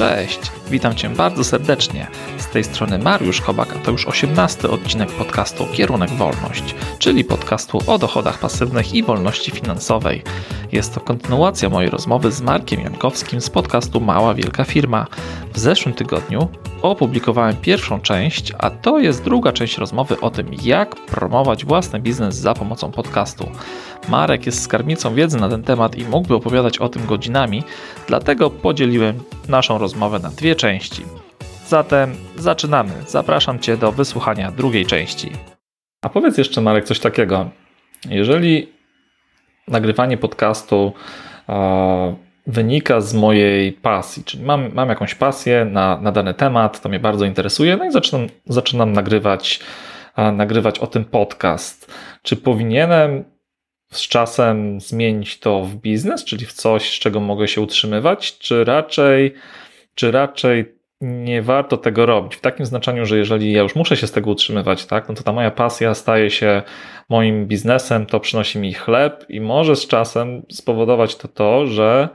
Cześć, witam Cię bardzo serdecznie. Z tej strony Mariusz Chobak, a to już 18 odcinek podcastu Kierunek Wolność, czyli podcastu o dochodach pasywnych i wolności finansowej. Jest to kontynuacja mojej rozmowy z Markiem Jankowskim z podcastu Mała Wielka Firma. W zeszłym tygodniu opublikowałem pierwszą część, a to jest druga część rozmowy o tym, jak promować własny biznes za pomocą podcastu. Marek jest skarbnicą wiedzy na ten temat i mógłby opowiadać o tym godzinami, dlatego podzieliłem naszą rozmowę na dwie części. Zatem zaczynamy. Zapraszam Cię do wysłuchania drugiej części. A powiedz jeszcze, Marek, coś takiego. Jeżeli nagrywanie podcastu e, wynika z mojej pasji, czyli mam, mam jakąś pasję na, na dany temat, to mnie bardzo interesuje, no i zaczynam, zaczynam nagrywać, e, nagrywać o tym podcast. Czy powinienem z czasem zmienić to w biznes, czyli w coś, z czego mogę się utrzymywać, czy raczej, czy raczej nie warto tego robić. W takim znaczeniu, że jeżeli ja już muszę się z tego utrzymywać, tak, no to ta moja pasja staje się moim biznesem, to przynosi mi chleb i może z czasem spowodować to to, że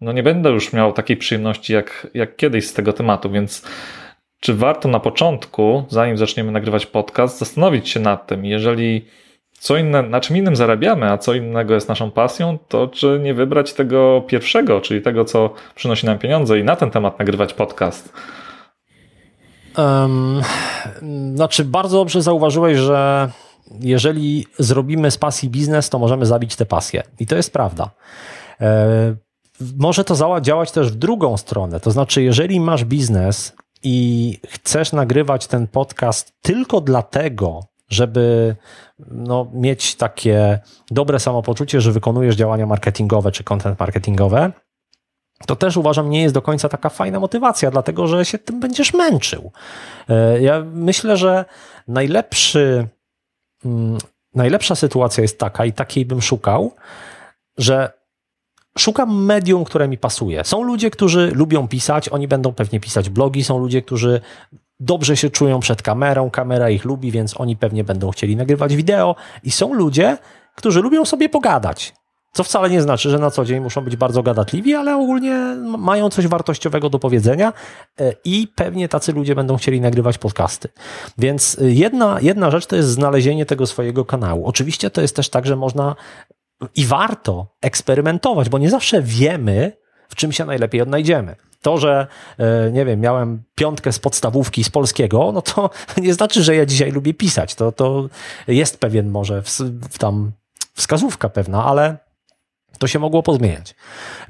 no nie będę już miał takiej przyjemności jak, jak kiedyś z tego tematu, więc czy warto na początku, zanim zaczniemy nagrywać podcast, zastanowić się nad tym, jeżeli co inne, na czym innym zarabiamy, a co innego jest naszą pasją, to czy nie wybrać tego pierwszego, czyli tego, co przynosi nam pieniądze i na ten temat nagrywać podcast? Um, znaczy, bardzo dobrze zauważyłeś, że jeżeli zrobimy z pasji biznes, to możemy zabić tę pasję. I to jest prawda. E, może to działać też w drugą stronę. To znaczy, jeżeli masz biznes i chcesz nagrywać ten podcast tylko dlatego, żeby no, mieć takie dobre samopoczucie, że wykonujesz działania marketingowe czy content marketingowe, to też uważam nie jest do końca taka fajna motywacja, dlatego że się tym będziesz męczył. E, ja myślę, że najlepszy, mm, najlepsza sytuacja jest taka i takiej bym szukał, że szukam medium, które mi pasuje. Są ludzie, którzy lubią pisać, oni będą pewnie pisać blogi, są ludzie, którzy dobrze się czują przed kamerą, kamera ich lubi, więc oni pewnie będą chcieli nagrywać wideo. I są ludzie, którzy lubią sobie pogadać. Co wcale nie znaczy, że na co dzień muszą być bardzo gadatliwi, ale ogólnie mają coś wartościowego do powiedzenia e, i pewnie tacy ludzie będą chcieli nagrywać podcasty. Więc jedna, jedna rzecz to jest znalezienie tego swojego kanału. Oczywiście to jest też tak, że można i warto eksperymentować, bo nie zawsze wiemy, w czym się najlepiej odnajdziemy. To, że e, nie wiem, miałem piątkę z podstawówki z polskiego, no to nie znaczy, że ja dzisiaj lubię pisać. To, to jest pewien może w, w tam wskazówka pewna, ale to się mogło pozmieniać.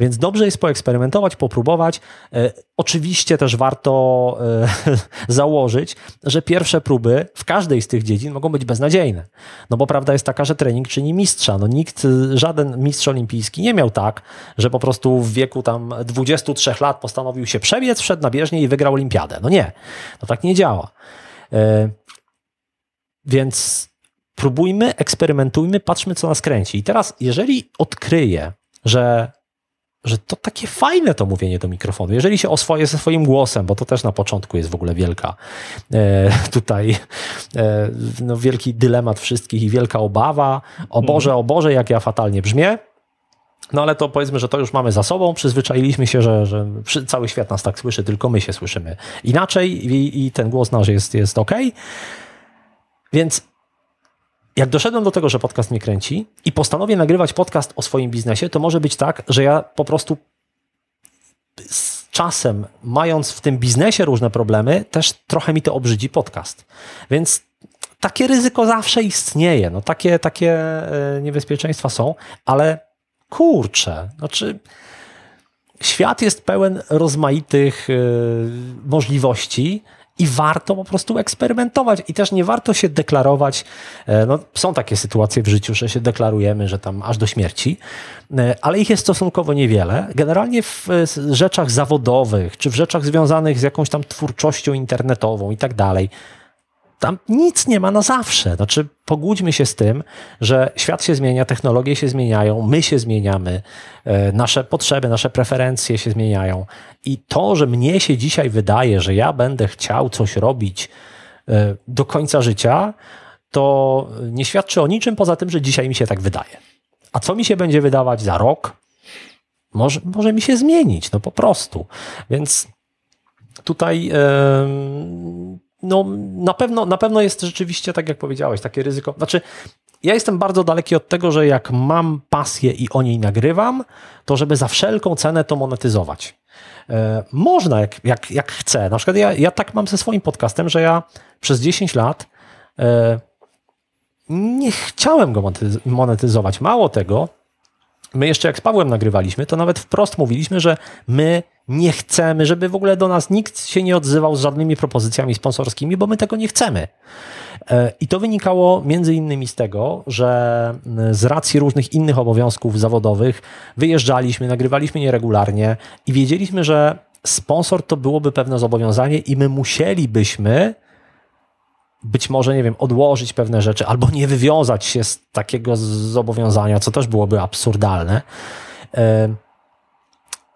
Więc dobrze jest poeksperymentować, popróbować. E, oczywiście też warto e, założyć, że pierwsze próby w każdej z tych dziedzin mogą być beznadziejne. No bo prawda jest taka, że trening czyni mistrza. No nikt, żaden mistrz olimpijski nie miał tak, że po prostu w wieku tam 23 lat postanowił się przebiec, wszedł na bieżnię i wygrał olimpiadę. No nie, to tak nie działa. E, więc próbujmy, eksperymentujmy, patrzmy, co nas kręci. I teraz, jeżeli odkryję, że, że to takie fajne to mówienie do mikrofonu, jeżeli się oswoję ze swoim głosem, bo to też na początku jest w ogóle wielka e, tutaj e, no, wielki dylemat wszystkich i wielka obawa. O Boże, o Boże, jak ja fatalnie brzmię. No ale to powiedzmy, że to już mamy za sobą, przyzwyczailiśmy się, że, że cały świat nas tak słyszy, tylko my się słyszymy inaczej i, i ten głos nasz jest, jest ok. Więc jak doszedłem do tego, że podcast mnie kręci i postanowię nagrywać podcast o swoim biznesie, to może być tak, że ja po prostu z czasem, mając w tym biznesie różne problemy, też trochę mi to obrzydzi podcast. Więc takie ryzyko zawsze istnieje. No, takie, takie e, niebezpieczeństwa są, ale kurczę, znaczy świat jest pełen rozmaitych e, możliwości i warto po prostu eksperymentować i też nie warto się deklarować. E, no, są takie sytuacje w życiu, że się deklarujemy, że tam aż do śmierci, e, ale ich jest stosunkowo niewiele. Generalnie w rzeczach zawodowych, czy w rzeczach związanych z jakąś tam twórczością internetową i tak dalej, tam nic nie ma na zawsze. Znaczy, pogódźmy się z tym, że świat się zmienia, technologie się zmieniają, my się zmieniamy, e, nasze potrzeby, nasze preferencje się zmieniają. I to, że mnie się dzisiaj wydaje, że ja będę chciał coś robić e, do końca życia, to nie świadczy o niczym poza tym, że dzisiaj mi się tak wydaje. A co mi się będzie wydawać za rok? Może, może mi się zmienić, no po prostu. Więc tutaj no, na, pewno, na pewno jest rzeczywiście, tak jak powiedziałeś, takie ryzyko. Znaczy, ja jestem bardzo daleki od tego, że jak mam pasję i o niej nagrywam, to żeby za wszelką cenę to monetyzować. E, można, jak, jak, jak chcę. Na przykład ja, ja tak mam ze swoim podcastem, że ja przez 10 lat e, nie chciałem go monetyzować. Mało tego, my jeszcze jak z Pawłem nagrywaliśmy, to nawet wprost mówiliśmy, że my nie chcemy, żeby w ogóle do nas nikt się nie odzywał z żadnymi propozycjami sponsorskimi, bo my tego nie chcemy. E, I to wynikało między innymi z tego, że z racji różnych innych obowiązków zawodowych wyjeżdżaliśmy, nagrywaliśmy nieregularnie i wiedzieliśmy, że sponsor to byłoby pewne zobowiązanie i my musielibyśmy być może, nie wiem, odłożyć pewne rzeczy albo nie wywiązać się z takiego zobowiązania, co też byłoby absurdalne.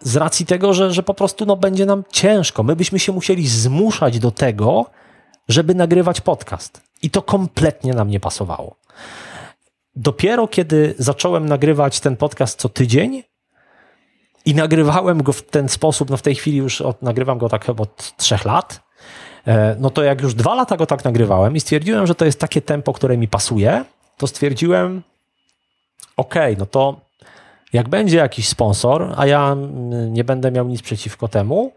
Z racji tego, że, że po prostu no, będzie nam ciężko. My byśmy się musieli zmuszać do tego, żeby nagrywać podcast. I to kompletnie nam nie pasowało. Dopiero kiedy zacząłem nagrywać ten podcast co tydzień i nagrywałem go w ten sposób, no w tej chwili już od, nagrywam go tak chyba od trzech lat, no to jak już dwa lata go tak nagrywałem i stwierdziłem, że to jest takie tempo, które mi pasuje, to stwierdziłem, ok, no to jak będzie jakiś sponsor, a ja nie będę miał nic przeciwko temu,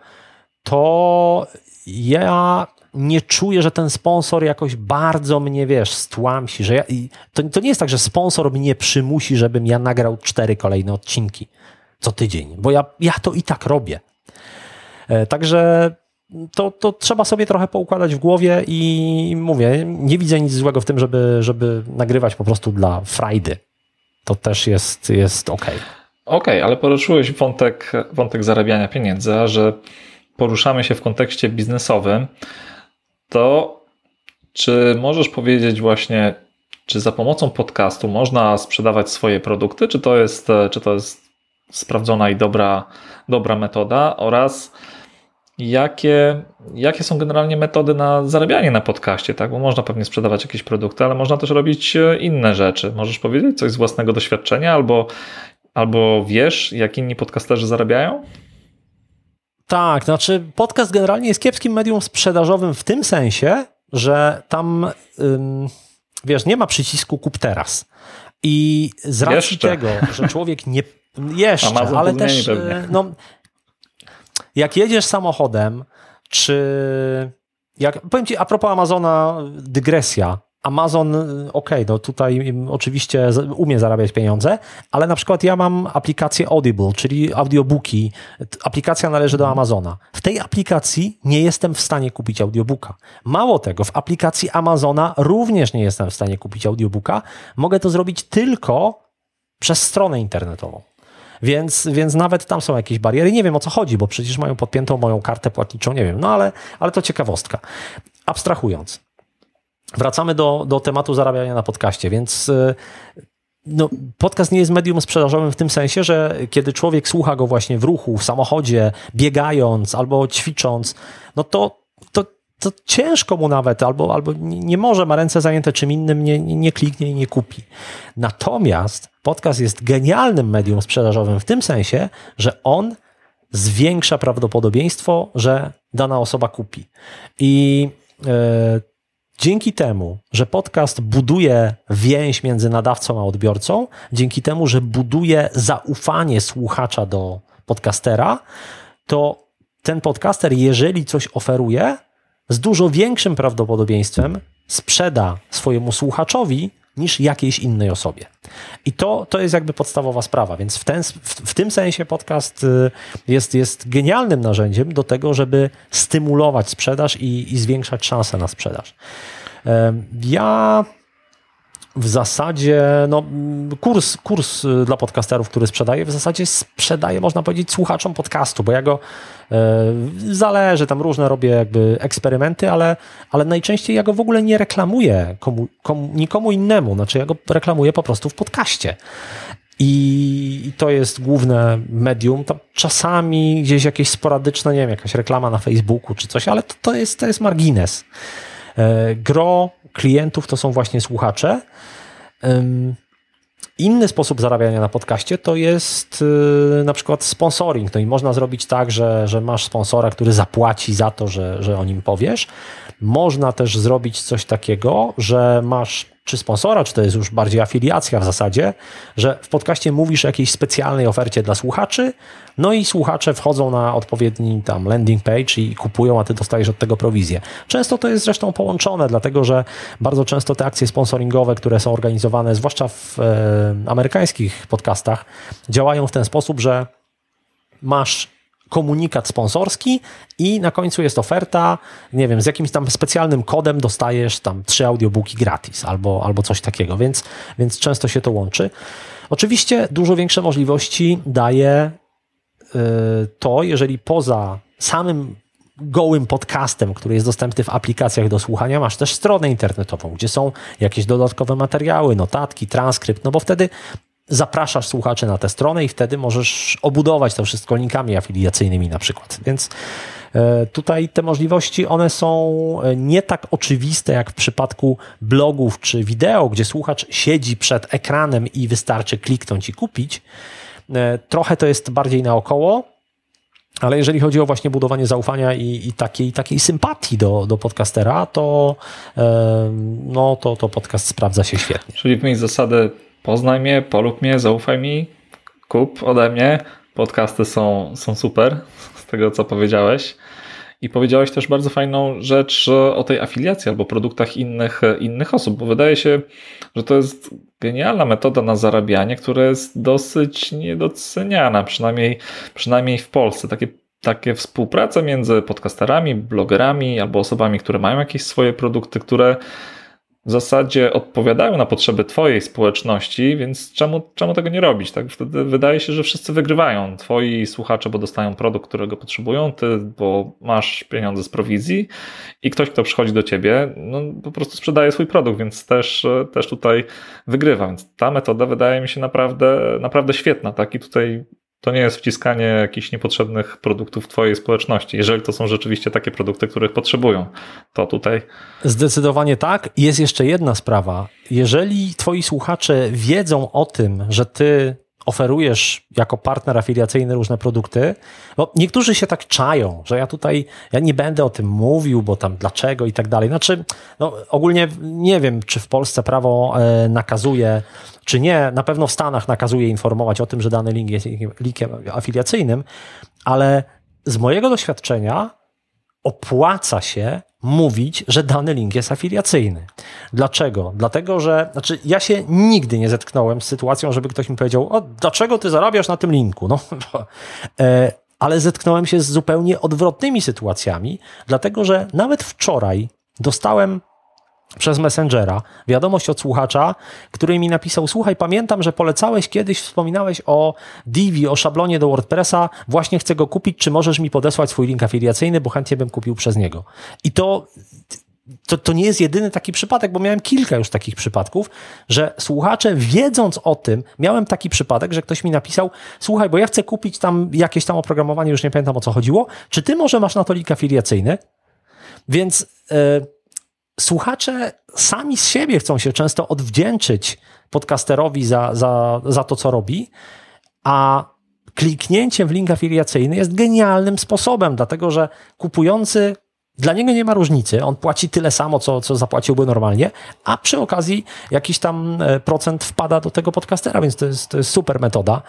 to ja nie czuję, że ten sponsor jakoś bardzo mnie, wiesz, stłamsi, że ja, to, to nie jest tak, że sponsor mnie przymusi, żebym ja nagrał cztery kolejne odcinki co tydzień, bo ja, ja to i tak robię. E, także to, to trzeba sobie trochę poukładać w głowie i mówię, nie widzę nic złego w tym, żeby, żeby nagrywać po prostu dla frajdy. To też jest, jest ok. Okej, okay, ale poruszyłeś wątek, wątek zarabiania pieniędzy, a że poruszamy się w kontekście biznesowym, to czy możesz powiedzieć właśnie, czy za pomocą podcastu można sprzedawać swoje produkty, czy to jest, czy to jest sprawdzona i dobra, dobra metoda oraz jakie, jakie są generalnie metody na zarabianie na podcaście, tak? Bo można pewnie sprzedawać jakieś produkty, ale można też robić inne rzeczy. Możesz powiedzieć coś z własnego doświadczenia albo, albo wiesz, jak inni podcasterzy zarabiają? Tak, znaczy podcast generalnie jest kiepskim medium sprzedażowym w tym sensie, że tam ym, wiesz, nie ma przycisku kup teraz. I z racji jeszcze. tego, że człowiek nie. Jeszcze, Amazon ale też. Y, no, jak jedziesz samochodem, czy. Jak, powiem ci, a propos Amazona, dygresja. Amazon, ok, no tutaj oczywiście umie zarabiać pieniądze, ale na przykład ja mam aplikację Audible, czyli audiobooki. Aplikacja należy do Amazona. W tej aplikacji nie jestem w stanie kupić audiobooka. Mało tego, w aplikacji Amazona również nie jestem w stanie kupić audiobooka. Mogę to zrobić tylko przez stronę internetową. Więc, więc nawet tam są jakieś bariery. Nie wiem o co chodzi, bo przecież mają podpiętą moją kartę płatniczą, nie wiem, no ale, ale to ciekawostka. Abstrahując. Wracamy do, do tematu zarabiania na podcaście, więc y, no, podcast nie jest medium sprzedażowym w tym sensie, że kiedy człowiek słucha go właśnie w ruchu, w samochodzie, biegając albo ćwicząc, no to, to, ciężko mu nawet, albo, albo nie może, ma ręce zajęte czym innym, nie, nie kliknie i nie kupi. Natomiast podcast jest genialnym medium sprzedażowym w tym sensie, że on zwiększa prawdopodobieństwo, że dana osoba kupi. I yy, Dzięki temu, że podcast buduje więź między nadawcą a odbiorcą, dzięki temu, że buduje zaufanie słuchacza do podcastera, to ten podcaster, jeżeli coś oferuje, z dużo większym prawdopodobieństwem sprzeda swojemu słuchaczowi niż jakiejś innej osobie. I to, to jest jakby podstawowa sprawa, więc w, ten, w, w tym sensie podcast y, jest, jest genialnym narzędziem do tego, żeby stymulować sprzedaż i, i zwiększać szanse na sprzedaż. Ja w zasadzie no, kurs, kurs y, dla podcasterów, który sprzedaję, w zasadzie sprzedaję, można powiedzieć, słuchaczom podcastu, bo ja go e, zależy, tam różne robię jakby eksperymenty, ale, ale najczęściej ja go w ogóle nie reklamuję komu, komu, nikomu innemu, znaczy ja go reklamuję po prostu w podcaście. I to jest główne medium. Tam czasami gdzieś jakieś sporadyczne, nie wiem, jakaś reklama na Facebooku czy coś, ale to, to, jest, to jest margines. E, gro klientów to są właśnie słuchacze. Inny sposób zarabiania na podcaście to jest yy, na przykład sponsoring. No i można zrobić tak, że, że masz sponsora, który zapłaci za to, że, że o nim powiesz. Można też zrobić coś takiego, że masz czy sponsora, czy to jest już bardziej afiliacja w zasadzie, że w podcaście mówisz o jakiejś specjalnej ofercie dla słuchaczy, no i słuchacze wchodzą na odpowiedni tam landing page i kupują, a ty dostajesz od tego prowizję. Często to jest zresztą połączone, dlatego że bardzo często te akcje sponsoringowe, które są organizowane, zwłaszcza w e, amerykańskich podcastach, działają w ten sposób, że masz komunikat sponsorski i na końcu jest oferta, nie wiem, z jakimś tam specjalnym kodem dostajesz tam trzy audiobooki gratis albo, albo coś takiego, więc, więc często się to łączy. Oczywiście dużo większe możliwości daje y, to, jeżeli poza samym gołym podcastem, który jest dostępny w aplikacjach do słuchania, masz też stronę internetową, gdzie są jakieś dodatkowe materiały, notatki, transkrypt, no bo wtedy zapraszasz słuchaczy na tę stronę i wtedy możesz obudować to wszystko linkami afiliacyjnymi na przykład. Więc e, tutaj te możliwości, one są e, nie tak oczywiste jak w przypadku blogów czy wideo, gdzie słuchacz siedzi przed ekranem i wystarczy kliknąć i kupić. E, trochę to jest bardziej naokoło, ale jeżeli chodzi o właśnie budowanie zaufania i, i takiej, takiej sympatii do, do podcastera, to, no, to, to podcast sprawdza się świetnie. Czyli w miejscu zasady poznaj mnie, polub mnie, zaufaj mi, kup ode mnie. Podcasty są, są super, z tego co powiedziałeś. I powiedziałeś też bardzo fajną rzecz o tej afiliacji albo produktach innych, innych osób, bo wydaje się, że to jest genialna metoda na zarabianie, która jest dosyć niedoceniana, przynajmniej, przynajmniej w Polsce. Takie, takie współprace między podcasterami, blogerami albo osobami, które mają jakieś swoje produkty, które w zasadzie odpowiadają na potrzeby Twojej społeczności, więc czemu, czemu tego nie robić? Tak? Wtedy wydaje się, że wszyscy wygrywają. Twoi słuchacze, bo dostają produkt, którego potrzebują, Ty, bo masz pieniądze z prowizji i ktoś, kto przychodzi do Ciebie, no, po prostu sprzedaje swój produkt, więc też, też tutaj wygrywa. Więc ta metoda wydaje mi się naprawdę, naprawdę świetna. Tak? I tutaj to nie jest wciskanie jakichś niepotrzebnych produktów Twojej społeczności, jeżeli to są rzeczywiście takie produkty, których potrzebują. To tutaj. Zdecydowanie tak. Jest jeszcze jedna sprawa. Jeżeli Twoi słuchacze wiedzą o tym, że Ty oferujesz jako partner afiliacyjny różne produkty, bo niektórzy się tak czają, że ja tutaj, ja nie będę o tym mówił, bo tam dlaczego i tak dalej. Znaczy, no, ogólnie nie wiem, czy w Polsce prawo e, nakazuje, czy nie. Na pewno w Stanach nakazuje informować o tym, że dany link jest linkiem afiliacyjnym, ale z mojego doświadczenia opłaca się mówić, że dany link jest afiliacyjny. Dlaczego? Dlatego, że znaczy ja się nigdy nie zetknąłem z sytuacją, żeby ktoś mi powiedział, o, dlaczego ty zarabiasz na tym linku? No, e, ale zetknąłem się z zupełnie odwrotnymi sytuacjami, dlatego że nawet wczoraj dostałem przez Messengera wiadomość od słuchacza, który mi napisał: Słuchaj, pamiętam, że polecałeś kiedyś, wspominałeś o Divi, o szablonie do WordPressa, właśnie chcę go kupić, czy możesz mi podesłać swój link afiliacyjny, bo chętnie bym kupił przez niego. I to. To, to nie jest jedyny taki przypadek, bo miałem kilka już takich przypadków, że słuchacze, wiedząc o tym, miałem taki przypadek, że ktoś mi napisał: Słuchaj, bo ja chcę kupić tam jakieś tam oprogramowanie, już nie pamiętam o co chodziło. Czy ty może masz na to link afiliacyjny? Więc. Yy, słuchacze sami z siebie chcą się często odwdzięczyć podcasterowi za, za, za to, co robi, a kliknięcie w link afiliacyjny jest genialnym sposobem, dlatego że kupujący dla niego nie ma różnicy. On płaci tyle samo, co, co zapłaciłby normalnie, a przy okazji jakiś tam e, procent wpada do tego podcastera, więc to jest, to jest super metoda.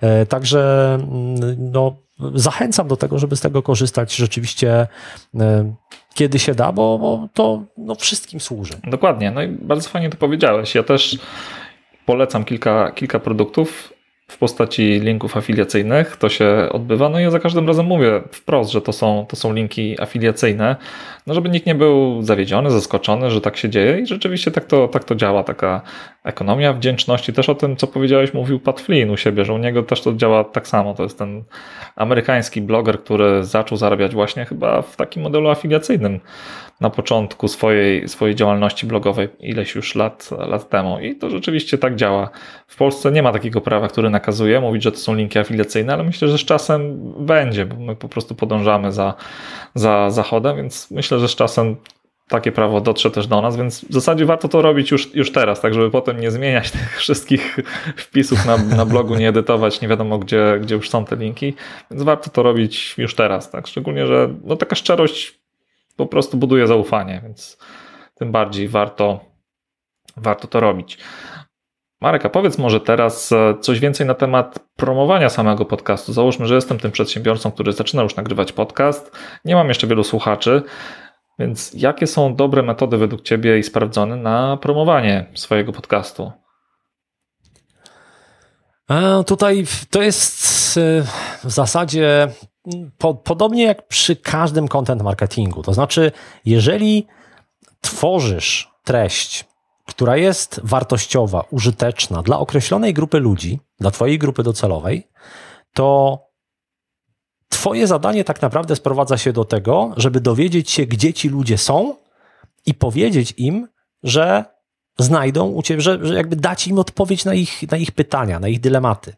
E, także mm, no, zachęcam do tego, żeby z tego korzystać rzeczywiście e, kiedy się da, bo, bo to no, wszystkim służy. Dokładnie. No i bardzo fajnie to powiedziałeś. Ja też polecam kilka, kilka produktów w postaci linków afiliacyjnych. To się odbywa. No i ja za każdym razem mówię wprost, że to są, to są linki afiliacyjne, no żeby nikt nie był zawiedziony, zaskoczony, że tak się dzieje i rzeczywiście tak to, tak to działa, taka ekonomia wdzięczności. Też o tym, co powiedziałeś, mówił Pat Flynn u siebie, że u niego też to działa tak samo. To jest ten amerykański bloger, który zaczął zarabiać właśnie chyba w takim modelu afiliacyjnym na początku swojej, swojej działalności blogowej ileś już lat, lat temu. I to rzeczywiście tak działa. W Polsce nie ma takiego prawa, które nakazuje mówić, że to są linki afiliacyjne, ale myślę, że z czasem będzie, bo my po prostu podążamy za, za zachodem, więc myślę, że z czasem takie prawo dotrze też do nas, więc w zasadzie warto to robić już, już teraz, tak żeby potem nie zmieniać tych wszystkich wpisów na, na blogu, nie edytować, nie wiadomo gdzie, gdzie już są te linki, więc warto to robić już teraz, tak, szczególnie, że no, taka szczerość po prostu buduje zaufanie, więc tym bardziej warto, warto to robić. Marek, a powiedz może teraz e, coś więcej na temat promowania samego podcastu. Załóżmy, że jestem tym przedsiębiorcą, który zaczyna już nagrywać podcast, nie mam jeszcze wielu słuchaczy, więc jakie są dobre metody według Ciebie i sprawdzone na promowanie swojego podcastu? E, tutaj to jest e, w zasadzie po, podobnie jak przy każdym content marketingu. To znaczy, jeżeli tworzysz treść, która jest wartościowa, użyteczna dla określonej grupy ludzi, dla Twojej grupy docelowej, to Twoje zadanie tak naprawdę sprowadza się do tego, żeby dowiedzieć się, gdzie ci ludzie są i powiedzieć im, że znajdą u Ciebie, że, że jakby dać im odpowiedź na ich, na ich pytania, na ich dylematy.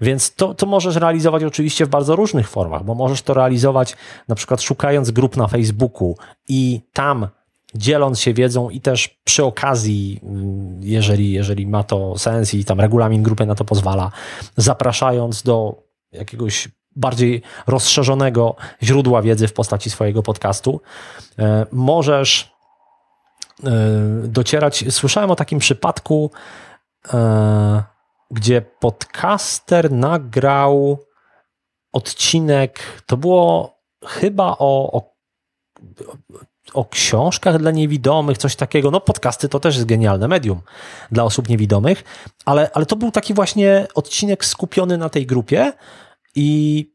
Więc to, to możesz realizować oczywiście w bardzo różnych formach, bo możesz to realizować na przykład szukając grup na Facebooku i tam dzieląc się wiedzą i też przy okazji, mm, jeżeli, jeżeli ma to sens i tam regulamin grupy na to pozwala, zapraszając do jakiegoś bardziej rozszerzonego źródła wiedzy w postaci swojego podcastu. E, możesz docierać. Słyszałem o takim przypadku, e, gdzie podcaster nagrał odcinek, to było chyba o, o o książkach dla niewidomych, coś takiego. No, podcasty to też jest genialne medium dla osób niewidomych, ale, ale to był taki właśnie odcinek skupiony na tej grupie i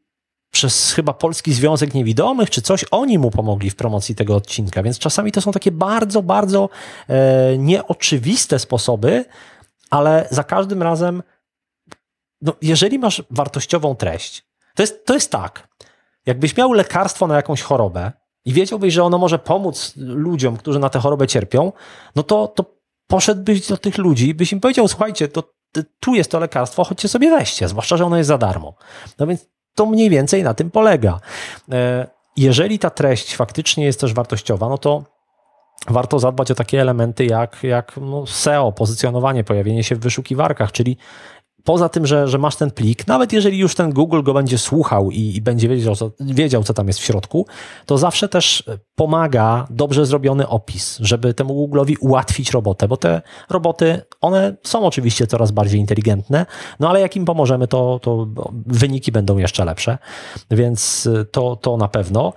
przez chyba Polski Związek Niewidomych czy coś, oni mu pomogli w promocji tego odcinka. Więc czasami to są takie bardzo, bardzo e, nieoczywiste sposoby, ale za każdym razem, no, jeżeli masz wartościową treść, to jest, to jest tak. Jakbyś miał lekarstwo na jakąś chorobę, i wiedziałbyś, że ono może pomóc ludziom, którzy na tę chorobę cierpią, no to, to poszedłbyś do tych ludzi i byś im powiedział, słuchajcie, to, tu jest to lekarstwo, chodźcie sobie weźcie, zwłaszcza, że ono jest za darmo. No więc to mniej więcej na tym polega. E, jeżeli ta treść faktycznie jest też wartościowa, no to warto zadbać o takie elementy jak, jak no SEO, pozycjonowanie, pojawienie się w wyszukiwarkach, czyli poza tym, że, że masz ten plik, nawet jeżeli już ten Google go będzie słuchał i, i będzie wiedział co, wiedział, co tam jest w środku, to zawsze też pomaga dobrze zrobiony opis, żeby temu Google'owi ułatwić robotę, bo te roboty, one są oczywiście coraz bardziej inteligentne, no ale jak im pomożemy, to, to wyniki będą jeszcze lepsze, więc to, to na pewno.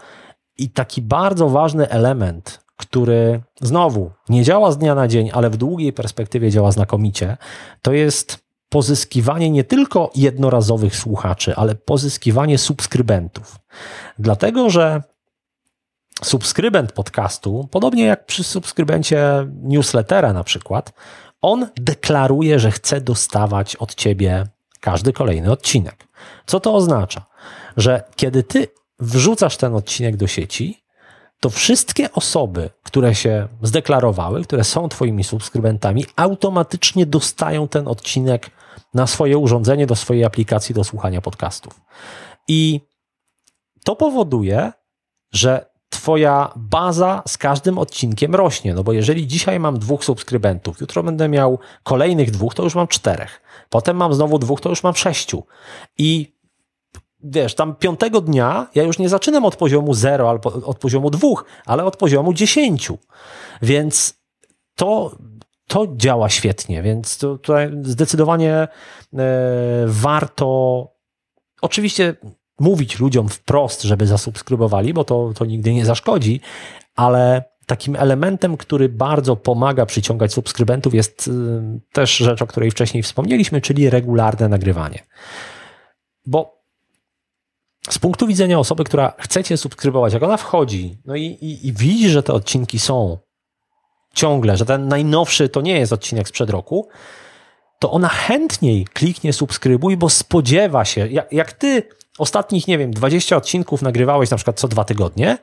I taki bardzo ważny element, który znowu nie działa z dnia na dzień, ale w długiej perspektywie działa znakomicie, to jest pozyskiwanie nie tylko jednorazowych słuchaczy, ale pozyskiwanie subskrybentów. Dlatego, że subskrybent podcastu, podobnie jak przy subskrybencie newslettera na przykład, on deklaruje, że chce dostawać od ciebie każdy kolejny odcinek. Co to oznacza? Że kiedy ty wrzucasz ten odcinek do sieci, to wszystkie osoby, które się zdeklarowały, które są Twoimi subskrybentami, automatycznie dostają ten odcinek na swoje urządzenie, do swojej aplikacji do słuchania podcastów. I to powoduje, że Twoja baza z każdym odcinkiem rośnie. No bo jeżeli dzisiaj mam dwóch subskrybentów, jutro będę miał kolejnych dwóch, to już mam czterech. Potem mam znowu dwóch, to już mam sześciu. I wiesz, tam piątego dnia ja już nie zaczynam od poziomu zero albo od poziomu dwóch, ale od poziomu dziesięciu. Więc to to działa świetnie, więc tutaj zdecydowanie e, warto oczywiście mówić ludziom wprost, żeby zasubskrybowali, bo to, to nigdy nie zaszkodzi, ale takim elementem, który bardzo pomaga przyciągać subskrybentów jest e, też rzecz, o której wcześniej wspomnieliśmy, czyli regularne nagrywanie. Bo z punktu widzenia osoby, która chce cię subskrybować, jak ona wchodzi no i, i, i widzi, że te odcinki są ciągle, że ten najnowszy to nie jest odcinek sprzed roku, to ona chętniej kliknie subskrybuj, bo spodziewa się, jak, jak ty ostatnich, nie wiem, 20 odcinków nagrywałeś na przykład co dwa tygodnie,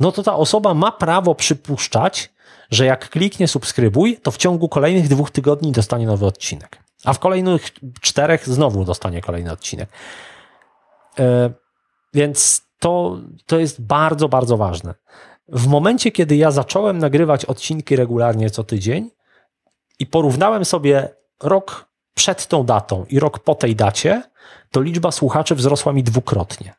no to ta osoba ma prawo przypuszczać, że jak kliknie subskrybuj, to w ciągu kolejnych dwóch tygodni dostanie nowy odcinek. A w kolejnych czterech znowu dostanie kolejny odcinek. Yy, więc to, to jest bardzo, bardzo ważne. W momencie, kiedy ja zacząłem nagrywać odcinki regularnie co tydzień i porównałem sobie rok przed tą datą i rok po tej dacie, to liczba słuchaczy wzrosła mi dwukrotnie.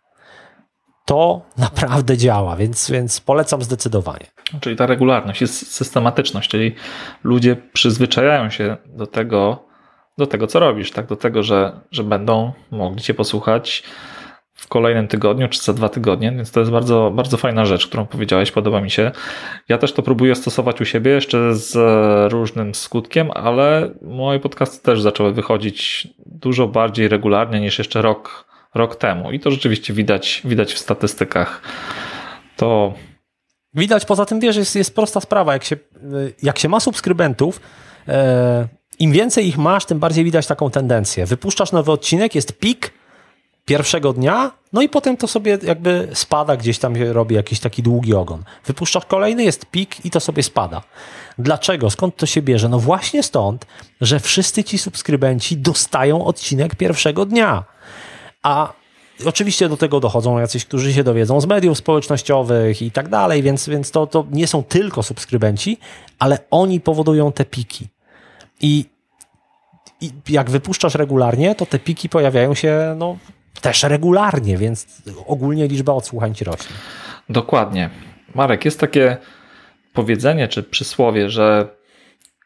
To naprawdę działa, więc, więc polecam zdecydowanie. Czyli ta regularność jest systematyczność, czyli ludzie przyzwyczajają się do tego, do tego co robisz, tak? do tego, że, że będą mogli Cię posłuchać w kolejnym tygodniu czy za dwa tygodnie, więc to jest bardzo, bardzo fajna rzecz, którą powiedziałeś, podoba mi się. Ja też to próbuję stosować u siebie jeszcze z różnym skutkiem, ale moje podcasty też zaczęły wychodzić dużo bardziej regularnie niż jeszcze rok, rok temu i to rzeczywiście widać, widać w statystykach. To Widać, poza tym wiesz, jest, jest prosta sprawa, jak się, jak się ma subskrybentów, e, im więcej ich masz, tym bardziej widać taką tendencję. Wypuszczasz nowy odcinek, jest pik, pierwszego dnia, no i potem to sobie jakby spada, gdzieś tam robi jakiś taki długi ogon. Wypuszczasz kolejny, jest pik i to sobie spada. Dlaczego? Skąd to się bierze? No właśnie stąd, że wszyscy ci subskrybenci dostają odcinek pierwszego dnia. A Oczywiście do tego dochodzą jacyś, którzy się dowiedzą z mediów społecznościowych i tak dalej, więc, więc to, to nie są tylko subskrybenci, ale oni powodują te piki. I, I jak wypuszczasz regularnie, to te piki pojawiają się no, też regularnie, więc ogólnie liczba odsłuchań ci rośnie. Dokładnie. Marek, jest takie powiedzenie czy przysłowie, że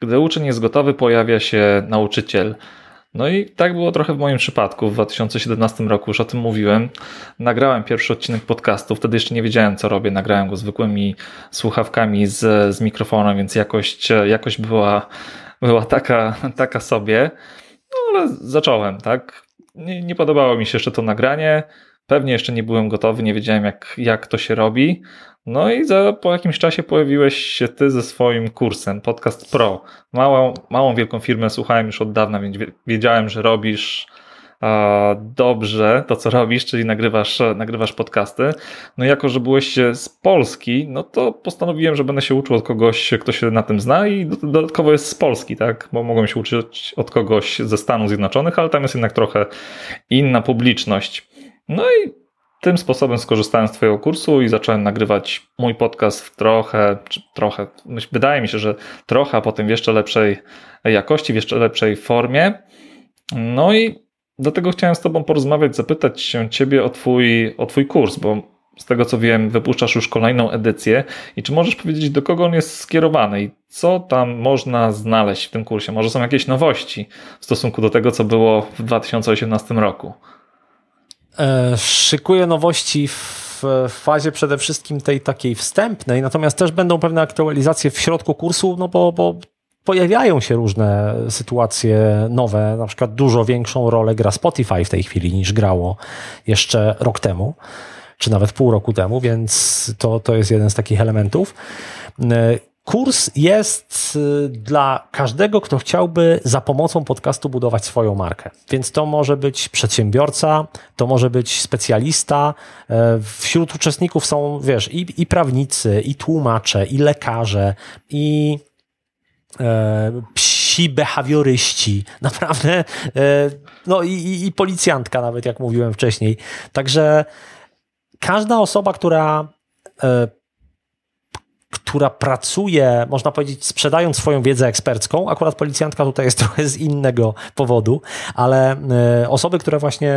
gdy uczeń jest gotowy, pojawia się nauczyciel. No i tak było trochę w moim przypadku. W 2017 roku już o tym mówiłem. Nagrałem pierwszy odcinek podcastu, wtedy jeszcze nie wiedziałem, co robię. Nagrałem go zwykłymi słuchawkami z, z mikrofonem, więc jakość, jakość była, była taka, taka sobie. No ale zacząłem, tak? Nie, nie podobało mi się jeszcze to nagranie. Pewnie jeszcze nie byłem gotowy, nie wiedziałem jak, jak to się robi. No i za, po jakimś czasie pojawiłeś się ty ze swoim kursem, Podcast Pro. Małą, małą wielką firmę słuchałem już od dawna, więc wiedziałem, że robisz dobrze to, co robisz, czyli nagrywasz, nagrywasz podcasty. No jako, że byłeś z Polski, no to postanowiłem, że będę się uczył od kogoś, kto się na tym zna i dodatkowo jest z Polski, tak? Bo mogłem się uczyć od kogoś ze Stanów Zjednoczonych, ale tam jest jednak trochę inna publiczność. No i tym sposobem skorzystałem z Twojego kursu i zacząłem nagrywać mój podcast w trochę, trochę, wydaje mi się, że trochę, a potem w jeszcze lepszej jakości, w jeszcze lepszej formie. No i Dlatego chciałem z Tobą porozmawiać, zapytać się Ciebie o Twój, o twój kurs, bo z tego co wiem, wypuszczasz już kolejną edycję. I czy możesz powiedzieć, do kogo on jest skierowany i co tam można znaleźć w tym kursie? Może są jakieś nowości w stosunku do tego, co było w 2018 roku? E, szykuję nowości w fazie przede wszystkim tej takiej wstępnej, natomiast też będą pewne aktualizacje w środku kursu, no bo, bo pojawiają się różne sytuacje nowe, na przykład dużo większą rolę gra Spotify w tej chwili niż grało jeszcze rok temu, czy nawet pół roku temu, więc to, to jest jeden z takich elementów. Kurs jest y, dla każdego, kto chciałby za pomocą podcastu budować swoją markę. Więc to może być przedsiębiorca, to może być specjalista. E, wśród uczestników są, wiesz, i, i prawnicy, i tłumacze, i lekarze, i e, psi behawioryści, naprawdę, e, no i, i policjantka nawet, jak mówiłem wcześniej. Także każda osoba, która e, która pracuje, można powiedzieć, sprzedając swoją wiedzę ekspercką. Akurat policjantka tutaj jest trochę z innego powodu, ale e, osoby, które właśnie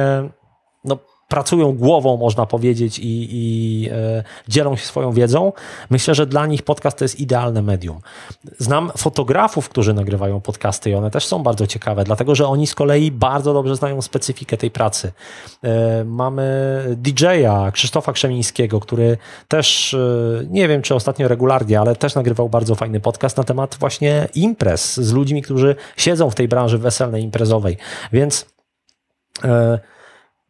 no, pracują głową, można powiedzieć, i, i e, dzielą się swoją wiedzą, myślę, że dla nich podcast to jest idealne medium. Znam fotografów, którzy nagrywają podcasty i one też są bardzo ciekawe, dlatego że oni z kolei bardzo dobrze znają specyfikę tej pracy. E, mamy DJ-a Krzysztofa Krzemińskiego, który też, e, nie wiem czy ostatnio regularnie, ale też nagrywał bardzo fajny podcast na temat właśnie imprez z ludźmi, którzy siedzą w tej branży weselnej, imprezowej. Więc e,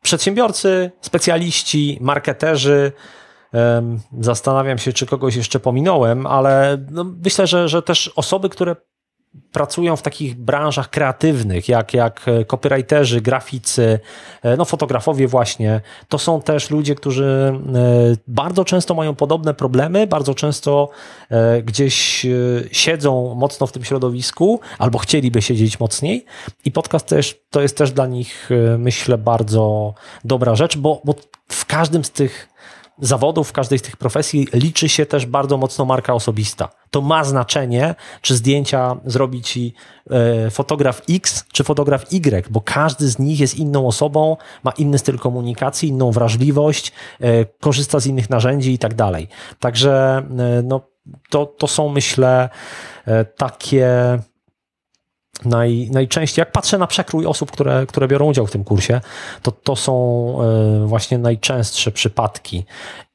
przedsiębiorcy, specjaliści, marketerzy. Zastanawiam się, czy kogoś jeszcze pominąłem, ale no myślę, że, że też osoby, które pracują w takich branżach kreatywnych, jak, jak copywriterzy, graficy, e, no fotografowie właśnie, to są też ludzie, którzy e, bardzo często mają podobne problemy, bardzo często e, gdzieś siedzą mocno w tym środowisku, albo chcieliby siedzieć mocniej. I podcast też, to jest też dla nich, myślę, bardzo dobra rzecz, bo, bo w każdym z tych zawodów, w każdej z tych profesji liczy się też bardzo mocno marka osobista. To ma znaczenie, czy zdjęcia zrobi ci e, fotograf X, czy fotograf Y, bo każdy z nich jest inną osobą, ma inny styl komunikacji, inną wrażliwość, e, korzysta z innych narzędzi i tak dalej. Także e, no, to, to są, myślę, takie naj, najczęściej, jak patrzę na przekrój osób, które, które biorą udział w tym kursie, to to są e, właśnie najczęstsze przypadki.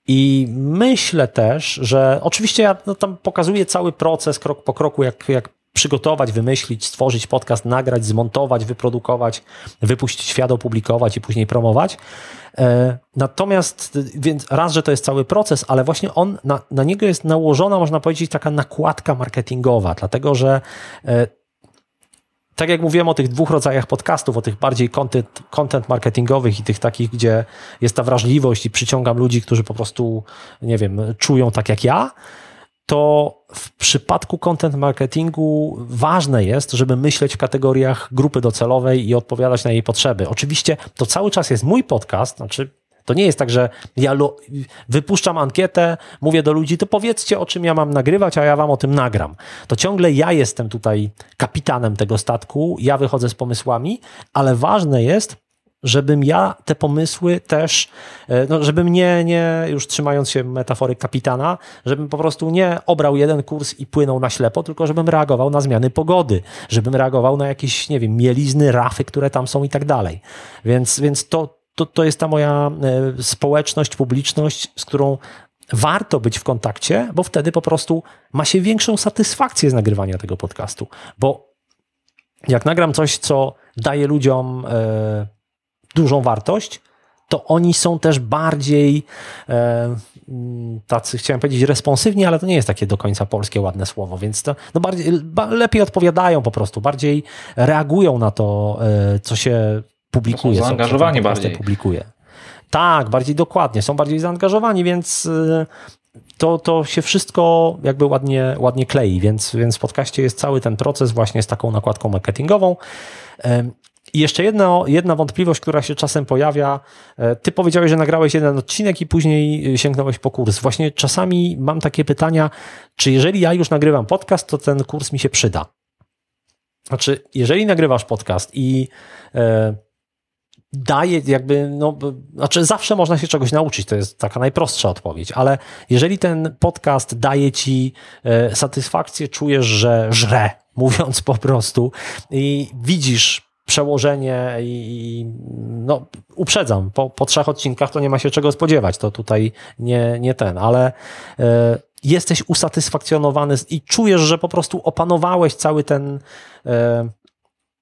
I myślę też, że oczywiście ja no, tam pokazuję cały proces krok po kroku, jak, jak przygotować, wymyślić, stworzyć podcast, nagrać, zmontować, wyprodukować, wypuścić świat, opublikować i później promować. E, natomiast, więc raz, że to jest cały proces, ale właśnie on, na, na niego jest nałożona, można powiedzieć, taka nakładka marketingowa, dlatego że e, tak jak mówiłem o tych dwóch rodzajach podcastów, o tych bardziej content, content marketingowych i tych takich, gdzie jest ta wrażliwość i przyciągam ludzi, którzy po prostu, nie wiem, czują tak jak ja, to w przypadku content marketingu ważne jest, żeby myśleć w kategoriach grupy docelowej i odpowiadać na jej potrzeby. Oczywiście to cały czas jest mój podcast, znaczy to nie jest tak, że ja wypuszczam ankietę, mówię do ludzi, to powiedzcie, o czym ja mam nagrywać, a ja wam o tym nagram. To ciągle ja jestem tutaj kapitanem tego statku, ja wychodzę z pomysłami, ale ważne jest, żebym ja te pomysły też, e, no, żebym nie, nie, już trzymając się metafory kapitana, żebym po prostu nie obrał jeden kurs i płynął na ślepo, tylko żebym reagował na zmiany pogody, żebym reagował na jakieś, nie wiem, mielizny, rafy, które tam są i tak dalej. Więc, więc to, to, to jest ta moja e, społeczność, publiczność, z którą warto być w kontakcie, bo wtedy po prostu ma się większą satysfakcję z nagrywania tego podcastu. Bo jak nagram coś, co daje ludziom e, dużą wartość, to oni są też bardziej e, tacy, chciałem powiedzieć, responsywni, ale to nie jest takie do końca polskie ładne słowo, więc to no bardziej, ba, lepiej odpowiadają po prostu, bardziej reagują na to, e, co się publikuje. Są zaangażowani bardziej. Publikuje. Tak, bardziej dokładnie, są bardziej zaangażowani, więc y, to, to się wszystko jakby ładnie, ładnie klei, więc, więc w podcaście jest cały ten proces właśnie z taką nakładką marketingową. I jeszcze jedna, jedna wątpliwość, która się czasem pojawia. E, ty powiedziałeś, że nagrałeś jeden odcinek i później sięgnąłeś po kurs. Właśnie czasami mam takie pytania, czy jeżeli ja już nagrywam podcast, to ten kurs mi się przyda? Znaczy, jeżeli nagrywasz podcast i e, daje jakby, no, znaczy zawsze można się czegoś nauczyć, to jest taka najprostsza odpowiedź, ale jeżeli ten podcast daje ci e, satysfakcję, czujesz, że żre, mówiąc po prostu i widzisz przełożenie i no, uprzedzam, po, po trzech odcinkach to nie ma się czego spodziewać, to tutaj nie, nie ten, ale e, jesteś usatysfakcjonowany i czujesz, że po prostu opanowałeś cały ten e,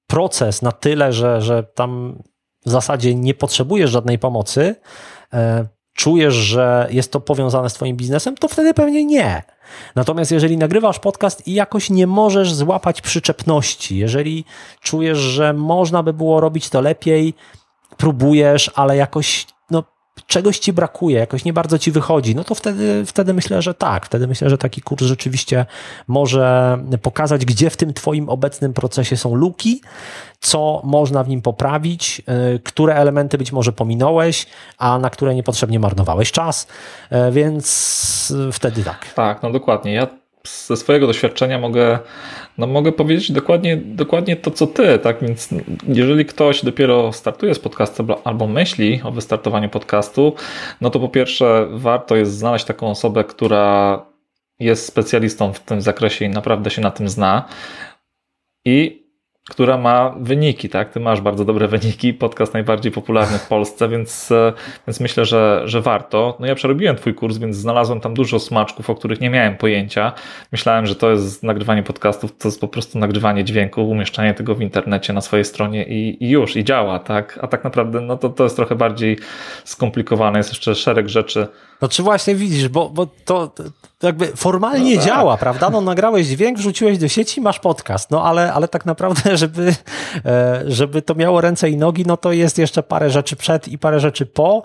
proces na tyle, że, że tam w zasadzie nie potrzebujesz żadnej pomocy, e, czujesz, że jest to powiązane z Twoim biznesem, to wtedy pewnie nie. Natomiast jeżeli nagrywasz podcast i jakoś nie możesz złapać przyczepności, jeżeli czujesz, że można by było robić to lepiej, próbujesz, ale jakoś czegoś ci brakuje, jakoś nie bardzo ci wychodzi, no to wtedy, wtedy myślę, że tak. Wtedy myślę, że taki kurs rzeczywiście może pokazać, gdzie w tym Twoim obecnym procesie są luki, co można w nim poprawić, y, które elementy być może pominąłeś, a na które niepotrzebnie marnowałeś czas, y, więc wtedy tak. Tak, no dokładnie. Ja ze swojego doświadczenia mogę, no mogę powiedzieć dokładnie, dokładnie to, co ty, tak? Więc jeżeli ktoś dopiero startuje z podcastem albo myśli o wystartowaniu podcastu, no to po pierwsze warto jest znaleźć taką osobę, która jest specjalistą w tym zakresie i naprawdę się na tym zna. I która ma wyniki, tak? Ty masz bardzo dobre wyniki, podcast najbardziej popularny w Polsce, więc, e, więc myślę, że, że warto. No ja przerobiłem twój kurs, więc znalazłem tam dużo smaczków, o których nie miałem pojęcia. Myślałem, że to jest nagrywanie podcastów, to jest po prostu nagrywanie dźwięku, umieszczanie tego w internecie na swojej stronie i, i już, i działa, tak? A tak naprawdę, no to, to jest trochę bardziej skomplikowane, jest jeszcze szereg rzeczy, no czy właśnie widzisz, bo, bo to, to jakby formalnie no tak. działa, prawda? No nagrałeś dźwięk, wrzuciłeś do sieci, masz podcast, no ale, ale tak naprawdę, żeby, e, żeby to miało ręce i nogi, no to jest jeszcze parę rzeczy przed i parę rzeczy po,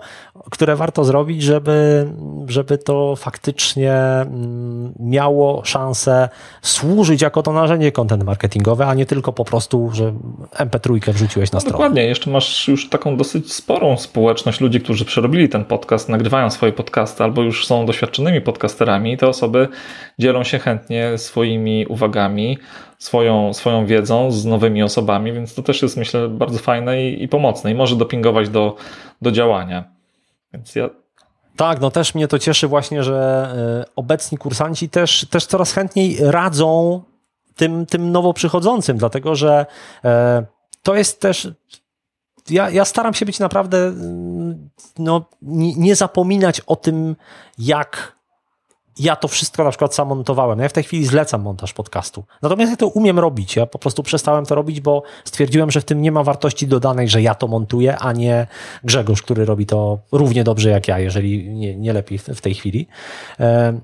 które warto zrobić, żeby, żeby to faktycznie mm, miało szansę służyć jako to narzędzie content marketingowe, a nie tylko po prostu, że MP3 wrzuciłeś na no stronę. Dokładnie, jeszcze masz już taką dosyć sporą społeczność ludzi, którzy przerobili ten podcast, nagrywają swoje podcasty podcast albo już są doświadczonymi podcasterami i te osoby dzielą się chętnie swoimi uwagami, swoją, swoją wiedzą z nowymi osobami, więc to też jest myślę bardzo fajne i, i pomocne i może dopingować do, do działania. Więc ja tak, no też mnie to cieszy właśnie, że e, obecni kursanci też, też coraz chętniej radzą tym, tym nowo przychodzącym, dlatego że e, to jest też. Ja, ja staram się być naprawdę, mm, no, nie, nie zapominać o tym, jak ja to wszystko na przykład sam montowałem. Ja w tej chwili zlecam montaż podcastu. Natomiast ja to umiem robić. Ja po prostu przestałem to robić, bo stwierdziłem, że w tym nie ma wartości dodanej, że ja to montuję, a nie Grzegorz, który robi to równie dobrze jak ja, jeżeli nie, nie lepiej w tej chwili. E,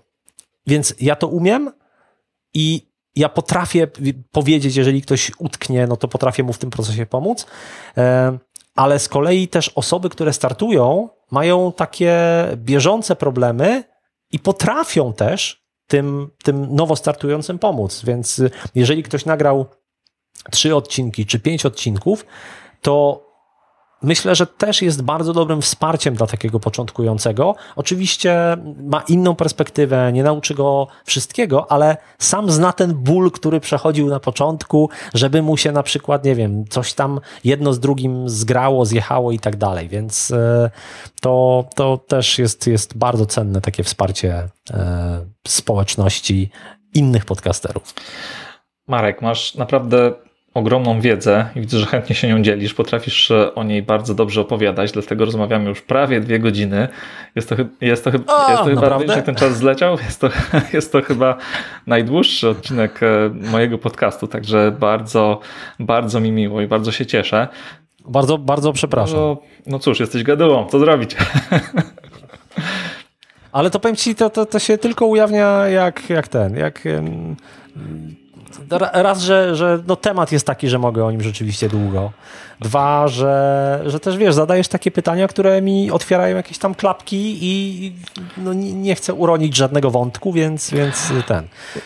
więc ja to umiem i ja potrafię powiedzieć, jeżeli ktoś utknie, no to potrafię mu w tym procesie pomóc. E, ale z kolei też osoby, które startują, mają takie bieżące problemy, i potrafią też tym, tym nowo startującym pomóc. Więc y, jeżeli ktoś nagrał trzy odcinki czy pięć odcinków, to myślę, że też jest bardzo dobrym wsparciem dla takiego początkującego. Oczywiście ma inną perspektywę, nie nauczy go wszystkiego, ale sam zna ten ból, który przechodził na początku, żeby mu się na przykład, nie wiem, coś tam jedno z drugim zgrało, zjechało i tak dalej. Więc e, to, to też jest, jest bardzo cenne takie wsparcie e, społeczności innych podcasterów. Marek, masz naprawdę ogromną wiedzę i widzę, że chętnie się nią dzielisz, potrafisz e, o niej bardzo dobrze opowiadać, dlatego rozmawiamy już prawie dwie godziny. Jest to, jest to, o, jest to chyba, że ten czas zleciał, jest to, jest to chyba najdłuższy odcinek e, mojego podcastu, także bardzo, bardzo mi miło i bardzo się cieszę. Bardzo, bardzo przepraszam. No, no cóż, jesteś gadułą, co zrobić? Ale to powiem ci, to, to, to się tylko ujawnia jak, jak ten, jak raz, że, że no, temat jest taki, że mogę o nim rzeczywiście długo. Dwa, że, że też wiesz, zadajesz takie pytania, które mi otwierają jakieś tam klapki i no, nie, chcę uronić żadnego wątku, więc, więc ten.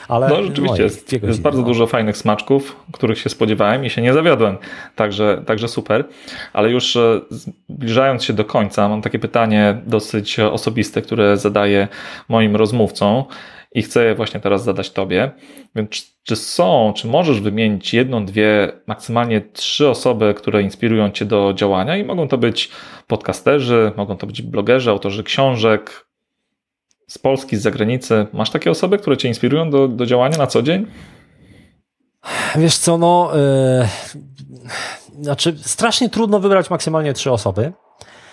Ale no rzeczywiście jest, jest bardzo no. dużo fajnych smaczków, których się spodziewałem i się nie zawiodłem. Także, także super. Ale już e, zbliżając się do końca, mam takie pytanie dosyć osobiste, które zadaję moim rozmówcom i chcę je właśnie teraz zadać Tobie. Więc czy są, czy możesz wymienić jedną, dwie, maksymalnie trzy osoby, które inspirują Cię do działania i mogą to być podcasterzy, mogą to być blogerzy, autorzy książek z Polski, z zagranicy. Masz takie osoby, które Cię inspirują do, do działania na co dzień? Wiesz co, no... Yy, znaczy strasznie trudno wybrać maksymalnie trzy osoby.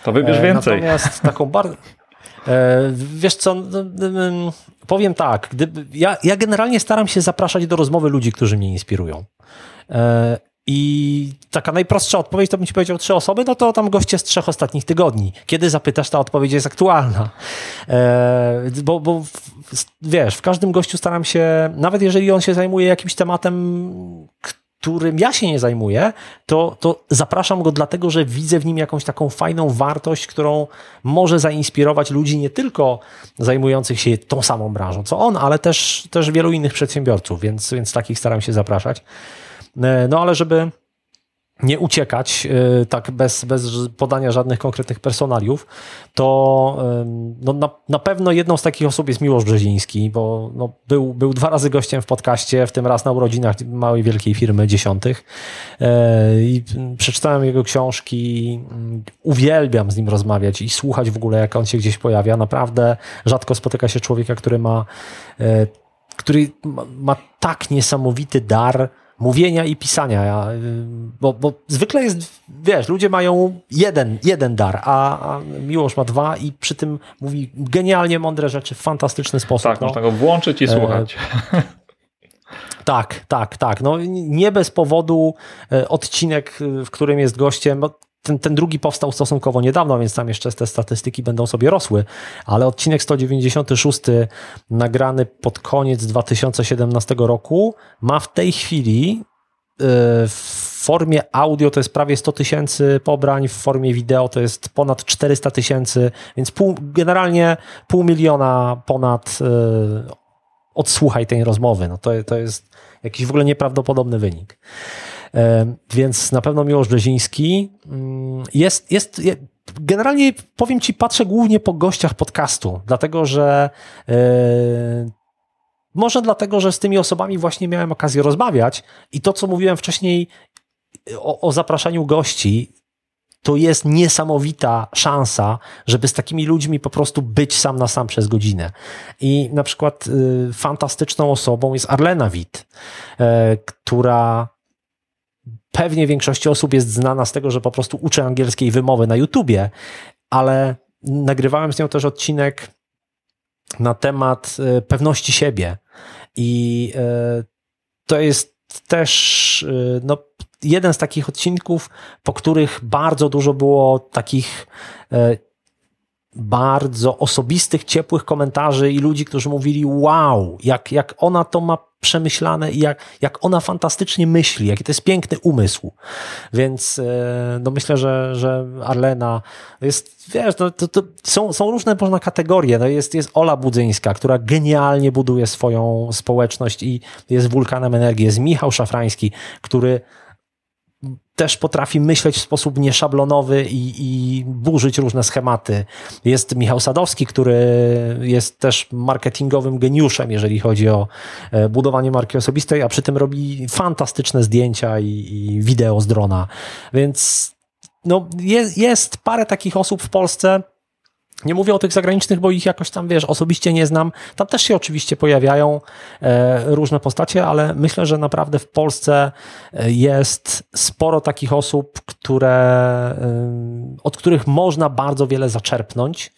To wybierz e, więcej. Natomiast taką bardzo... E, wiesz co, no, no, powiem tak, gdyby, ja, ja generalnie staram się zapraszać do rozmowy ludzi, którzy mnie inspirują. E, I taka najprostsza odpowiedź, to bym ci powiedział trzy osoby, no to tam goście z trzech ostatnich tygodni. Kiedy zapytasz, ta odpowiedź jest aktualna. E, bo, bo wiesz, w każdym gościu staram się, nawet jeżeli on się zajmuje jakimś tematem, którym ja się nie zajmuję, to, to zapraszam go dlatego, że widzę w nim jakąś taką fajną wartość, którą może zainspirować ludzi nie tylko zajmujących się tą samą branżą co on, ale też, też wielu innych przedsiębiorców, więc, więc takich staram się zapraszać. E, no ale żeby nie uciekać y, tak bez, bez podania żadnych konkretnych personaliów, to no, na, na pewno jedną z takich osób jest Miłosz Brzeziński, bo no, był, był dwa razy gościem w podcaście, w tym raz na urodzinach małej, wielkiej firmy dziesiątych e, i przeczytałem jego książki, mm, uwielbiam z nim rozmawiać i słuchać w ogóle, jak on się gdzieś pojawia. Naprawdę rzadko spotyka się człowieka, który ma, e, który ma tak niesamowity dar, mówienia i pisania, bo, bo zwykle jest, wiesz, ludzie mają jeden, jeden dar, a, a Miłosz ma dwa i przy tym mówi genialnie mądre rzeczy w fantastyczny sposób. Tak, no. można go włączyć i e, słuchać. Tak, tak, tak. No, nie bez powodu e, odcinek, w którym jest gościem, ten, ten drugi powstał stosunkowo niedawno, więc tam jeszcze te statystyki będą sobie rosły, ale odcinek 196 nagrany pod koniec 2017 roku ma w tej chwili y, w formie audio to jest prawie 100 tysięcy pobrań, w formie wideo to jest ponad 400 tysięcy, więc pół, generalnie pół miliona ponad y, odsłuchaj tej rozmowy. No to, to jest jakiś w ogóle nieprawdopodobny wynik. Więc na pewno Miłosz Brzeziński mm, jest, jest, generalnie powiem Ci, patrzę głównie po gościach podcastu, dlatego że yy, może dlatego, że z tymi osobami właśnie miałem okazję rozmawiać i to, co mówiłem wcześniej o, o zapraszaniu gości, to jest niesamowita szansa, żeby z takimi ludźmi po prostu być sam na sam przez godzinę. I na przykład y, fantastyczną osobą jest Arlena Witt, y, która pewnie większości osób jest znana z tego, że po prostu uczy angielskiej wymowy na YouTubie, ale nagrywałem z nią też odcinek na temat y, pewności siebie. I y, to jest też y, no, jeden z takich odcinków, po których bardzo dużo było takich bardzo osobistych, ciepłych komentarzy i ludzi, którzy mówili: Wow, jak, jak ona to ma przemyślane i jak, jak ona fantastycznie myśli, jaki to jest piękny umysł. Więc e, no myślę, że, że Arlena jest, wiesz, no, to, to są, są różne można kategorie. No jest, jest Ola Budzyńska, która genialnie buduje swoją społeczność i jest wulkanem energii. Jest Michał Szafrański, który też potrafi myśleć w sposób nieszablonowy i, i burzyć różne schematy. Jest Michał Sadowski, który jest też marketingowym geniuszem, jeżeli chodzi o e, budowanie marki osobistej, a przy tym robi fantastyczne zdjęcia i, i wideo z drona. Więc no, jest, jest parę takich osób w Polsce, nie mówię o tych zagranicznych, bo ich jakoś tam, wiesz, osobiście nie znam. Tam też się oczywiście pojawiają e, różne postacie, ale myślę, że naprawdę w Polsce e, jest sporo takich osób, które, e, od których można bardzo wiele zaczerpnąć.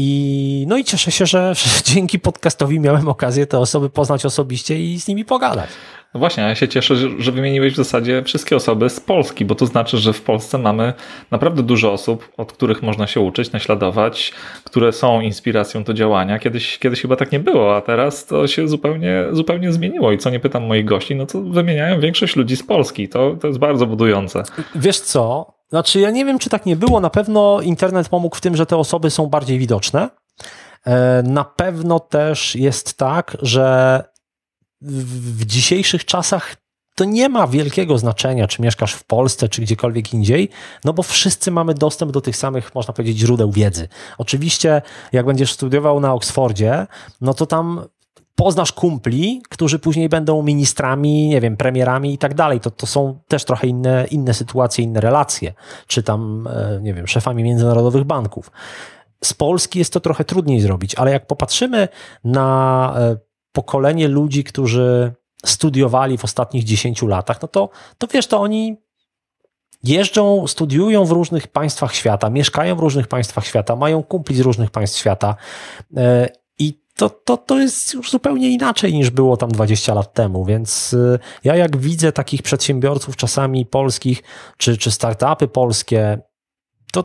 I, no i cieszę się, że, że dzięki podcastowi miałem okazję te osoby poznać osobiście i z nimi pogadać. No właśnie, ja się cieszę, że wymieniłeś w zasadzie wszystkie osoby z Polski, bo to znaczy, że w Polsce mamy naprawdę dużo osób, od których można się uczyć, naśladować, które są inspiracją do działania. Kiedyś, kiedyś chyba tak nie było, a teraz to się zupełnie, zupełnie zmieniło. I co nie pytam moich gości, no to wymieniają większość ludzi z Polski. To, to jest bardzo budujące. Wiesz co? Znaczy, ja nie wiem, czy tak nie było. Na pewno internet pomógł w tym, że te osoby są bardziej widoczne. E, na pewno też jest tak, że w dzisiejszych czasach to nie ma wielkiego znaczenia, czy mieszkasz w Polsce, czy gdziekolwiek indziej, no bo wszyscy mamy dostęp do tych samych, można powiedzieć, źródeł wiedzy. Oczywiście, jak będziesz studiował na Oksfordzie, no to tam poznasz kumpli, którzy później będą ministrami, nie wiem, premierami i tak dalej. To, to są też trochę inne, inne sytuacje, inne relacje, czy tam, e, nie wiem, szefami międzynarodowych banków. Z Polski jest to trochę trudniej zrobić, ale jak popatrzymy na e, pokolenie ludzi, którzy studiowali w ostatnich 10 latach, no to, to wiesz, to oni jeżdżą, studiują w różnych państwach świata, mieszkają w różnych państwach świata, mają kumpli z różnych państw świata e, i to, to, to jest już zupełnie inaczej niż było tam 20 lat temu, więc e, ja jak widzę takich przedsiębiorców czasami polskich, czy, czy startupy polskie, to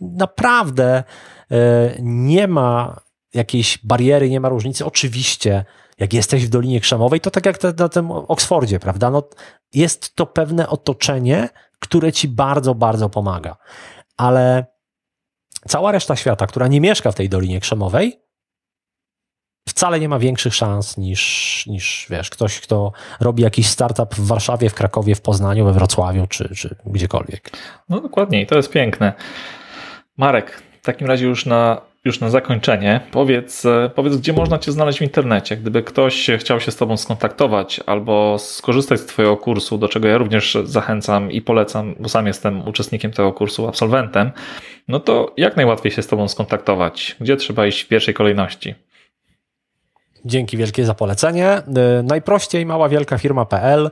naprawdę e, nie ma jakiejś bariery, nie ma różnicy. Oczywiście, jak jesteś w Dolinie Krzemowej, to tak jak na tym Oksfordzie, prawda? No, jest to pewne otoczenie, które ci bardzo, bardzo pomaga. Ale cała reszta świata, która nie mieszka w tej Dolinie Krzemowej, wcale nie ma większych szans niż, niż wiesz, ktoś, kto robi jakiś startup w Warszawie, w Krakowie, w Poznaniu, we Wrocławiu czy, czy gdziekolwiek. No dokładnie, to jest piękne. Marek, w takim razie już na już na zakończenie, powiedz, e, powiedz, gdzie można Cię znaleźć w internecie. Gdyby ktoś chciał się z Tobą skontaktować albo skorzystać z Twojego kursu, do czego ja również zachęcam i polecam, bo sam jestem uczestnikiem tego kursu, absolwentem, no to jak najłatwiej się z Tobą skontaktować? Gdzie trzeba iść w pierwszej kolejności? Dzięki wielkie za polecenie. E, najprościej mała wielka firma.pl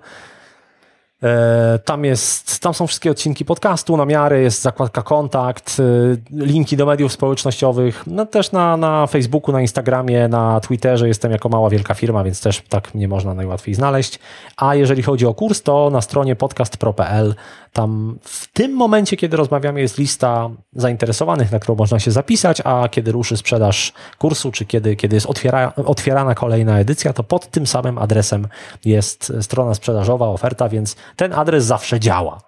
tam, jest, tam są wszystkie odcinki podcastu, namiary, jest zakładka kontakt, e, linki do mediów społecznościowych, no też na, na Facebooku, na Instagramie, na Twitterze jestem jako mała wielka firma, więc też tak mnie można najłatwiej znaleźć. A jeżeli chodzi o kurs, to na stronie podcastpro.pl tam w tym momencie, kiedy rozmawiamy, jest lista zainteresowanych, na którą można się zapisać, a kiedy ruszy sprzedaż kursu, czy kiedy, kiedy jest otwiera, otwierana kolejna edycja, to pod tym samym adresem jest strona sprzedażowa, oferta, więc ten adres zawsze działa.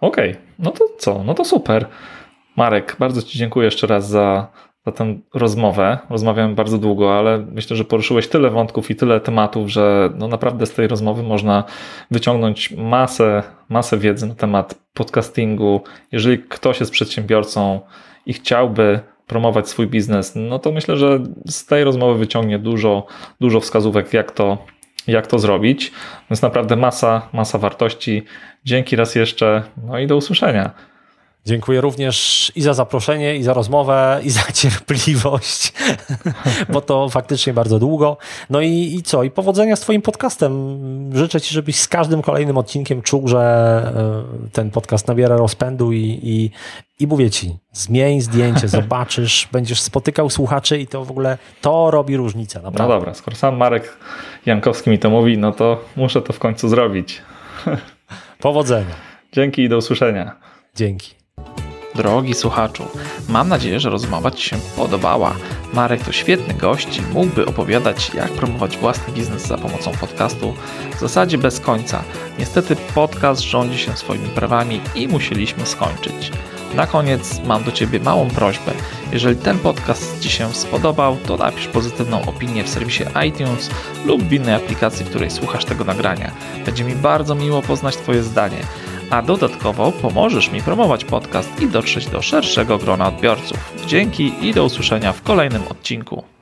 Okej, okay. no to co? No to super. Marek, bardzo Ci dziękuję jeszcze raz za, za tę rozmowę. Rozmawiałem bardzo długo, ale myślę, że poruszyłeś tyle wątków i tyle tematów, że no naprawdę z tej rozmowy można wyciągnąć masę, masę wiedzy na temat podcastingu. Jeżeli ktoś jest przedsiębiorcą i chciałby promować swój biznes, no to myślę, że z tej rozmowy wyciągnie dużo, dużo wskazówek, jak to, jak to zrobić. Więc naprawdę masa, masa wartości. Dzięki raz jeszcze, no i do usłyszenia. Dziękuję również i za zaproszenie, i za rozmowę, i za cierpliwość, bo to faktycznie bardzo długo. No i, i co? I powodzenia z Twoim podcastem. Życzę Ci, żebyś z każdym kolejnym odcinkiem czuł, że e, ten podcast nabiera rozpędu i, i, i mówię Ci, zmień zdjęcie, zobaczysz, będziesz spotykał słuchaczy i to w ogóle to robi różnicę. Naprawdę. No dobra, skoro sam Marek Jankowski mi to mówi, no to muszę to w końcu zrobić. Powodzenia. Dzięki i do usłyszenia. Dzięki. Drogi słuchaczu, mam nadzieję, że rozmowa Ci się podobała. Marek to świetny gość i mógłby opowiadać, jak promować własny biznes za pomocą podcastu w zasadzie bez końca. Niestety podcast rządzi się swoimi prawami i musieliśmy skończyć. Na koniec mam do Ciebie małą prośbę. Jeżeli ten podcast Ci się spodobał, to napisz pozytywną opinię w serwisie iTunes lub w innej aplikacji, w której słuchasz tego nagrania. Będzie mi bardzo miło poznać Twoje zdanie a dodatkowo pomożesz mi promować podcast i dotrzeć do szerszego grona odbiorców. Dzięki i do usłyszenia w kolejnym odcinku.